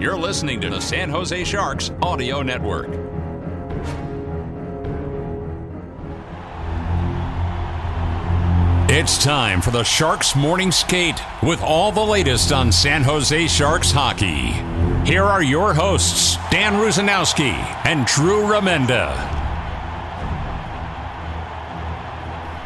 You're listening to the San Jose Sharks Audio Network. It's time for the Sharks Morning Skate with all the latest on San Jose Sharks hockey. Here are your hosts, Dan Rusanowsky and Drew Remenda.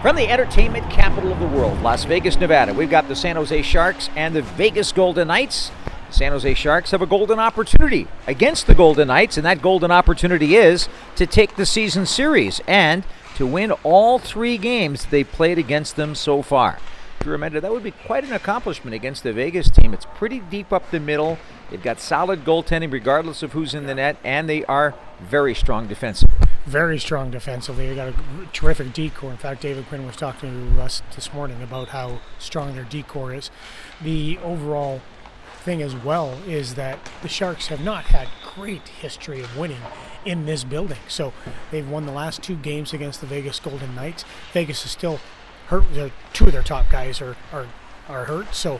From the entertainment capital of the world, Las Vegas, Nevada, we've got the San Jose Sharks and the Vegas Golden Knights. San Jose Sharks have a golden opportunity against the Golden Knights, and that golden opportunity is to take the season series and to win all three games they played against them so far. Remember, that would be quite an accomplishment against the Vegas team. It's pretty deep up the middle. They've got solid goaltending regardless of who's in the net, and they are very strong defensively. Very strong defensively. They got a terrific D corps. In fact, David Quinn was talking to us this morning about how strong their D corps is. The overall thing as well is that the Sharks have not had great history of winning in this building. So they've won the last two games against the Vegas Golden Knights. Vegas is still hurt. Two of their top guys are, are, are hurt. So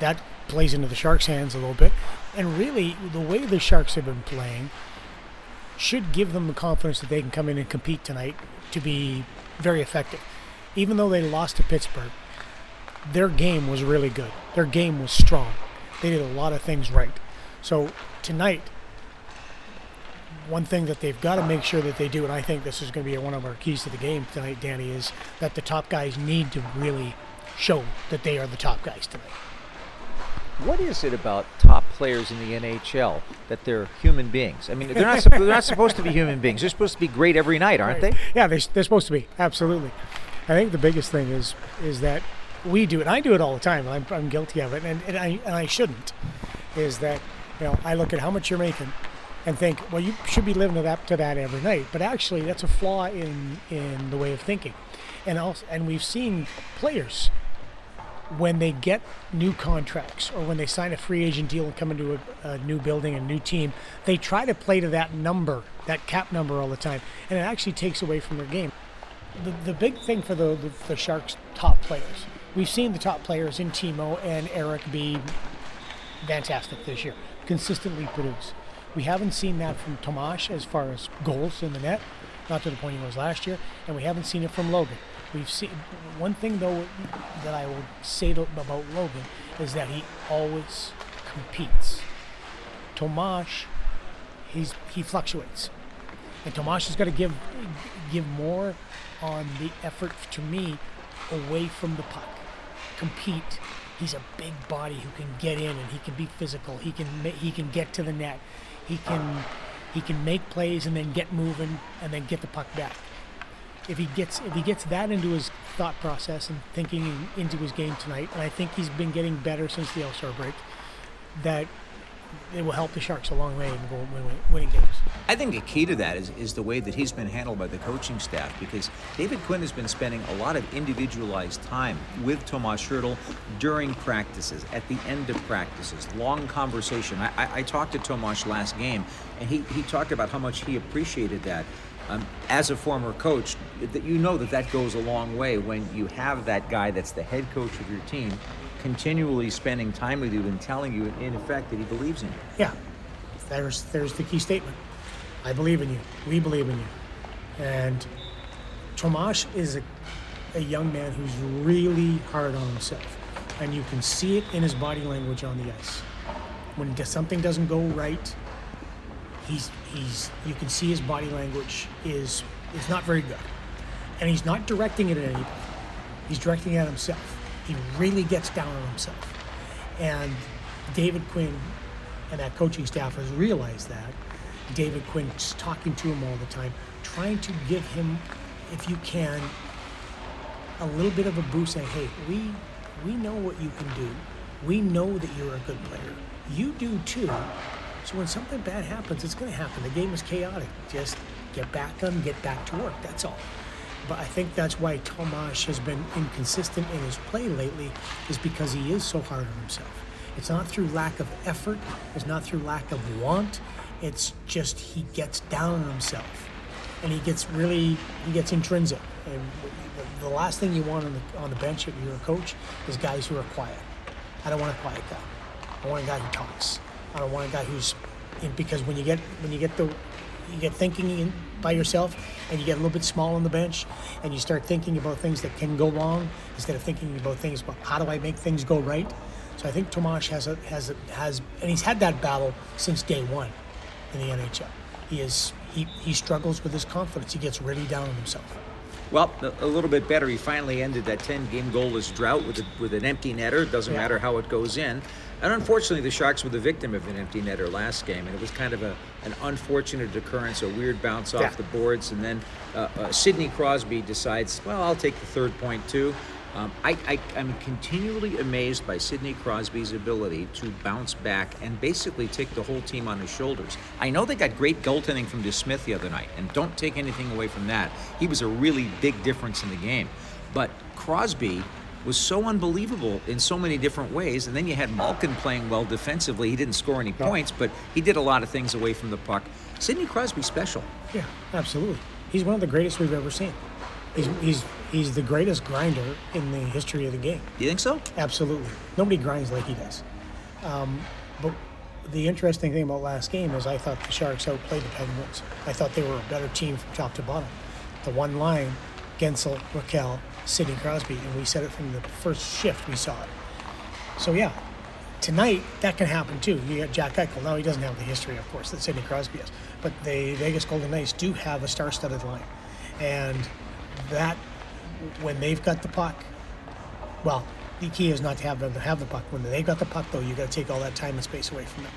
that plays into the Sharks' hands a little bit. And really, the way the Sharks have been playing should give them the confidence that they can come in and compete tonight to be very effective. Even though they lost to Pittsburgh, their game was really good. Their game was strong. They did a lot of things right. So tonight, one thing that they've got to make sure that they do, and I think this is going to be one of our keys to the game tonight, Danny, is that the top guys need to really show that they are the top guys tonight. What is it about top players in the NHL that they're human beings? I mean, they're not, they're not supposed to be human beings. They're supposed to be great every night, aren't Right. they? Yeah, they're, they're supposed to be. Absolutely. I think the biggest thing is is that we do it. I do it all the time. and I'm, I'm guilty of it, and, and I and I shouldn't. Is that you know I look at how much you're making, and think, well, you should be living to that to that every night. But actually, that's a flaw in in the way of thinking, and also and we've seen players when they get new contracts or when they sign a free agent deal and come into a, a new building, a new team, they try to play to that number, that cap number all the time, and it actually takes away from their game. The, the big thing for the, the, the Sharks' top players, we've seen the top players in Timo and Erik be fantastic this year, consistently produce. We haven't seen that from Tomash as far as goals in the net, not to the point he was last year, and we haven't seen it from Logan. We've seen one thing though that I will say to, about Logan is that he always competes. Tomash, he's he fluctuates, and Tomash has got to give give more on the effort to me away from the puck, compete. He's a big body who can get in and he can be physical. He can he can get to the net. He can he can make plays and then get moving and then get the puck back. If he gets if he gets that into his thought process and thinking into his game tonight, and I think he's been getting better since the All Star break, that it will help the Sharks a long way in go- win- win- winning games. I think a key to that is, is the way that he's been handled by the coaching staff because David Quinn has been spending a lot of individualized time with Tomas Hertl during practices, at the end of practices, long conversation. I, I, I talked to Tomas last game and he, he talked about how much he appreciated that. Um, as a former coach, that you know that that goes a long way when you have that guy that's the head coach of your team continually spending time with you and telling you in effect that he believes in you. Yeah, there's there's the key statement. I believe in you. We believe in you. And Tomash is a, a young man who's really hard on himself, and you can see it in his body language on the ice. When something doesn't go right, he's he's you can see his body language is is not very good, and he's not directing it at anybody. He's directing it at himself. He really gets down on himself, and David Quinn and that coaching staff has realized that. David Quinn's talking to him all the time, trying to give him, if you can, a little bit of a boost saying, hey, we we know what you can do. We know that you're a good player. You do too. So when something bad happens, it's going to happen. The game is chaotic. Just get back on, get back to work. That's all. But I think that's why Tomas has been inconsistent in his play lately, is because he is so hard on himself. It's not through lack of effort. It's not through lack of want. It's just he gets down on himself, and he gets really he gets intrinsic. And the last thing you want on the on the bench if you're a coach is guys who are quiet. I don't want a quiet guy. I want a guy who talks. I don't want a guy who's because when you get when you get the you get thinking in, by yourself and you get a little bit small on the bench and you start thinking about things that can go wrong instead of thinking about things about how do I make things go right. So I think Tomas has a, has a, has and he's had that battle since day one in the NHL. He is he, he struggles with his confidence. He gets really down on himself. Well, a little bit better. He finally ended that 10-game goalless drought with a, with an empty netter. It doesn't yeah. matter how it goes in. And unfortunately, the Sharks were the victim of an empty netter last game, and it was kind of a, an unfortunate occurrence, a weird bounce off yeah. the boards, and then uh, uh, Sidney Crosby decides, well, I'll take the third point too. Um, I, I, I'm continually amazed by Sidney Crosby's ability to bounce back and basically take the whole team on his shoulders. I know they got great goaltending from DeSmith the other night, and don't take anything away from that. He was a really big difference in the game. But Crosby was so unbelievable in so many different ways. And then you had Malkin playing well defensively. He didn't score any points, but he did a lot of things away from the puck. Sidney Crosby special. Yeah, absolutely. He's one of the greatest we've ever seen. He's, he's he's the greatest grinder in the history of the game. You think so? Absolutely. Nobody grinds like he does. Um, but the interesting thing about last game is I thought the Sharks outplayed the Penguins. I thought they were a better team from top to bottom. The one line, Guentzel, Rakell, Sidney Crosby, and we said it from the first shift we saw it. So yeah, tonight that can happen too. You got Jack Eichel. Now he doesn't have the history, of course, that Sidney Crosby has, but the Vegas Golden Knights do have a star-studded line, and that when they've got the puck, well, the key is not to have them have the puck. When they've got the puck, though, you got to take all that time and space away from them.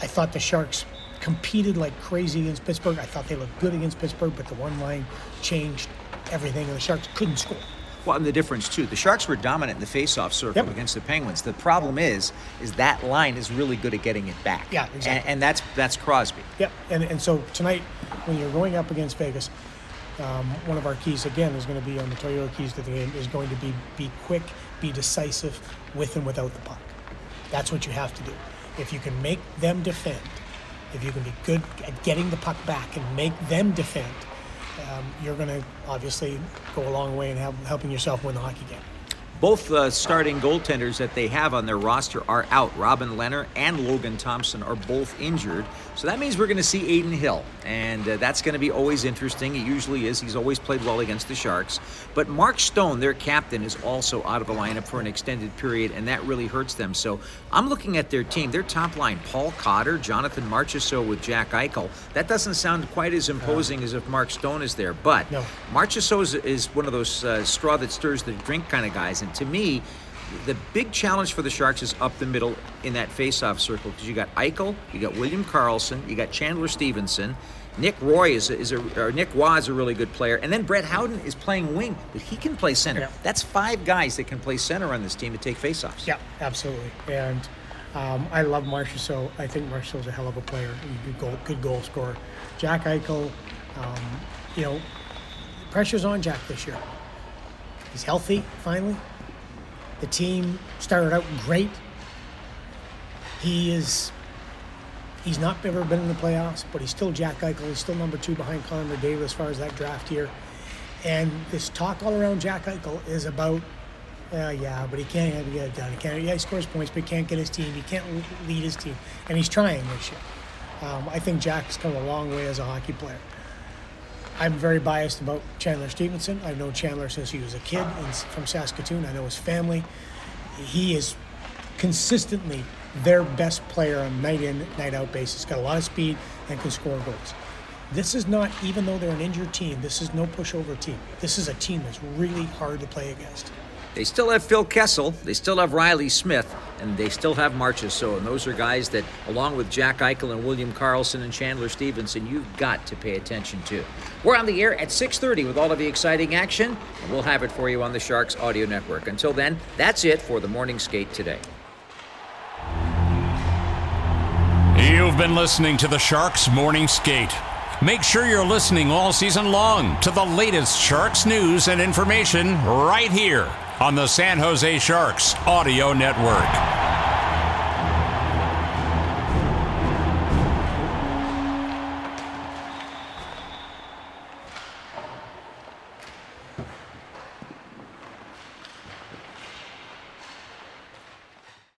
I thought the Sharks competed like crazy against Pittsburgh. I thought they looked good against Pittsburgh, but the one line changed everything, and the Sharks couldn't score. Well, and the difference too, the Sharks were dominant in the face-off circle yep. against the Penguins. The problem is, is that line is really good at getting it back. Yeah, exactly. And, and that's that's Crosby. Yep. And and so tonight, when you're going up against Vegas, um, one of our keys again is going to be on the Toyota keys to the game is going to be be quick, be decisive with and without the puck. That's what you have to do. If you can make them defend, if you can be good at getting the puck back and make them defend, um, you're going to obviously go a long way in help, helping yourself win the hockey game. Both uh, starting goaltenders that they have on their roster are out. Robin Lehner and Logan Thompson are both injured. So that means we're going to see Adin Hill. And uh, that's going to be always interesting. It usually is. He's always played well against the Sharks. But Mark Stone, their captain, is also out of the lineup for an extended period, and that really hurts them. So I'm looking at their team. Their top line Paul Cotter, Jonathan Marchessault with Jack Eichel. That doesn't sound quite as imposing as if Mark Stone is there. But no. Marchessault is, is one of those uh, straw that stirs the drink kind of guys. And to me, the big challenge for the Sharks is up the middle in that face-off circle because you got Eichel, you got William Karlsson, you got Chandler Stephenson. Nick Roy is a, is a or Nick Waugh is a really good player, and then Brett Howden is playing wing, but he can play center. Yeah. That's five guys that can play center on this team to take faceoffs. Yeah, absolutely. And um, I love Marchessault. I think Marchessault's a hell of a player, good goal, good goal scorer. Jack Eichel, um, you know, pressure's on Jack this year. He's healthy finally. The team started out great. He is he's not ever been in the playoffs, but he's still Jack Eichel. He's still number two behind Connor McDavid as far as that draft here. And this talk all around Jack Eichel is about, uh, yeah, but he can't get it done. He can't. Yeah, he scores points, but he can't get his team. He can't lead his team, and he's trying this year. Um, I think Jack's come a long way as a hockey player. I'm very biased about Chandler Stephenson. I've known Chandler since he was a kid from Saskatoon. I know his family. He is consistently their best player on night in, night out basis. Got a lot of speed and can score goals. This is not, even though they're an injured team, this is no pushover team. This is a team that's really hard to play against. They still have Phil Kessel, they still have Reilly Smith, and they still have Marches. So, and those are guys that, along with Jack Eichel and William Karlsson and Chandler Stephenson, you've got to pay attention to. We're on the air at 6:30 with all of the exciting action, and we'll have it for you on the Sharks Audio Network. Until then, that's it for the morning skate today. You've been listening to the Sharks Morning Skate. Make sure you're listening all season long to the latest Sharks news and information right here on the San Jose Sharks Audio Network.